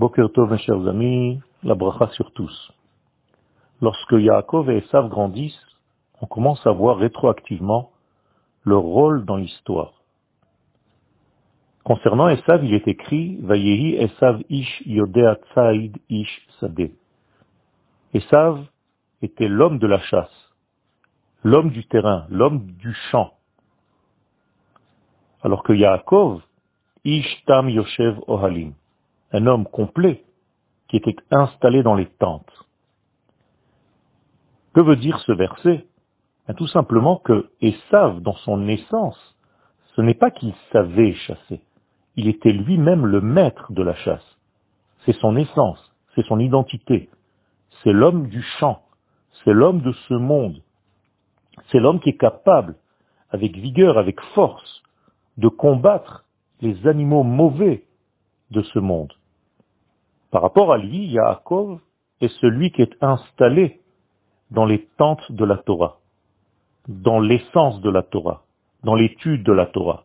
Boker Tov, mes chers amis, la bracha sur tous. Lorsque Yaakov et Esav grandissent, on commence à voir rétroactivement leur rôle dans l'histoire. Concernant Esav, il est écrit Vayehi Esav ish yodea tzaid ish sade. Esav était l'homme de la chasse, l'homme du terrain, l'homme du champ. Alors que Yaakov, ish tam yoshev ohalim, un homme complet qui était installé dans les tentes. Que veut dire ce verset? Ben, Tout simplement que Esav, dans son essence, ce n'est pas qu'il savait chasser, il était lui-même le maître de la chasse. C'est son essence, c'est son identité, c'est l'homme du champ, c'est l'homme de ce monde, c'est l'homme qui est capable, avec vigueur, avec force, de combattre les animaux mauvais de ce monde. Par rapport à lui, Yaakov est celui qui est installé dans les tentes de la Torah, dans l'essence de la Torah, dans l'étude de la Torah.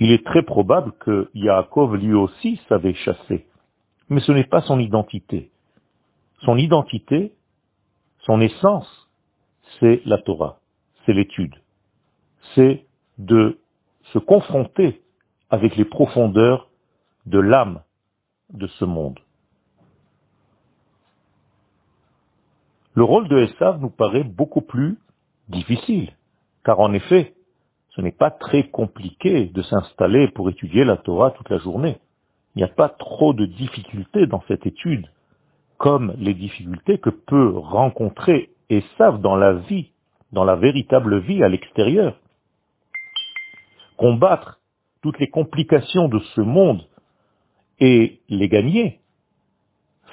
Il est très probable que Yaakov lui aussi savait chasser, mais ce n'est pas son identité. Son identité, son essence, c'est la Torah, c'est l'étude, c'est de se confronter avec les profondeurs de l'âme de ce monde. Le rôle de Esav nous paraît beaucoup plus difficile, car en effet, ce n'est pas très compliqué de s'installer pour étudier la Torah toute la journée. Il n'y a pas trop de difficultés dans cette étude, comme les difficultés que peut rencontrer Esav dans la vie, dans la véritable vie à l'extérieur. Combattre toutes les complications de ce monde et les gagner,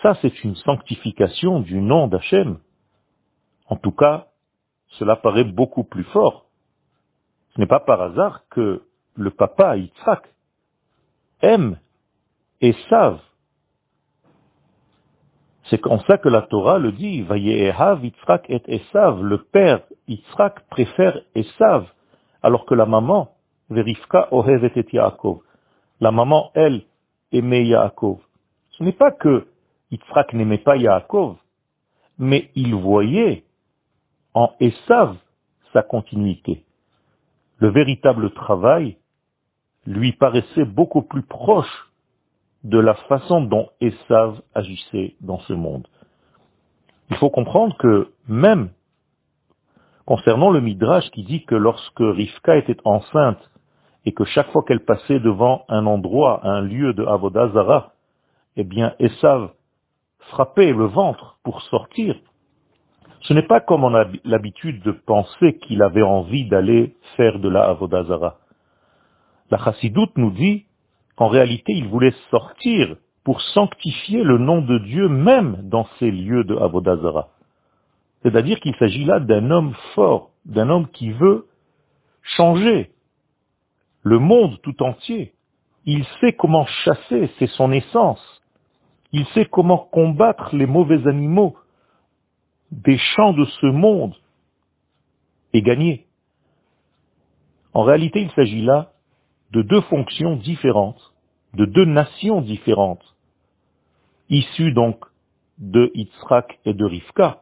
ça c'est une sanctification du nom d'Hachem. En tout cas, cela paraît beaucoup plus fort. Ce n'est pas par hasard que le papa Yitzhak aime et savent. C'est comme ça que la Torah le dit, Vayehav Yitzhak et Esav, le père Yitzhak préfère Esav, alors que la maman, Verifka Ohevet et Yaakov. La maman, elle, aimait Yaakov. Ce n'est pas que Yitzhak n'aimait pas Yaakov, mais il voyait en Esav sa continuité. Le véritable travail lui paraissait beaucoup plus proche de la façon dont Esav agissait dans ce monde. Il faut comprendre que même concernant le Midrash qui dit que lorsque Rivka était enceinte et que chaque fois qu'elle passait devant un endroit, un lieu de Avodazara, eh bien, Esav frappait le ventre pour sortir. Ce n'est pas comme on a l'habitude de penser qu'il avait envie d'aller faire de la Avodazara. La chassidoute nous dit qu'en réalité, il voulait sortir pour sanctifier le nom de Dieu même dans ces lieux de Avodazara. C'est-à-dire qu'il s'agit là d'un homme fort, d'un homme qui veut changer, le monde tout entier. Il sait comment chasser, c'est son essence. Il sait comment combattre les mauvais animaux des champs de ce monde et gagner. En réalité, il s'agit là de deux fonctions différentes, de deux nations différentes, issues donc de Yitzhak et de Rivka,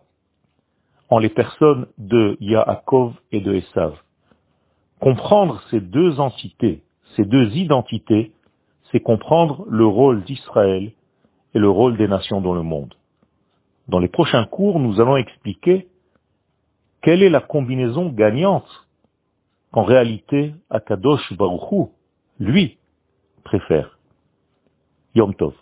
en les personnes de Yaakov et de Esav. Comprendre ces deux entités, ces deux identités, c'est comprendre le rôle d'Israël et le rôle des nations dans le monde. Dans les prochains cours, nous allons expliquer quelle est la combinaison gagnante qu'en réalité Akadosh Baruchou, lui, préfère. Yom Tov.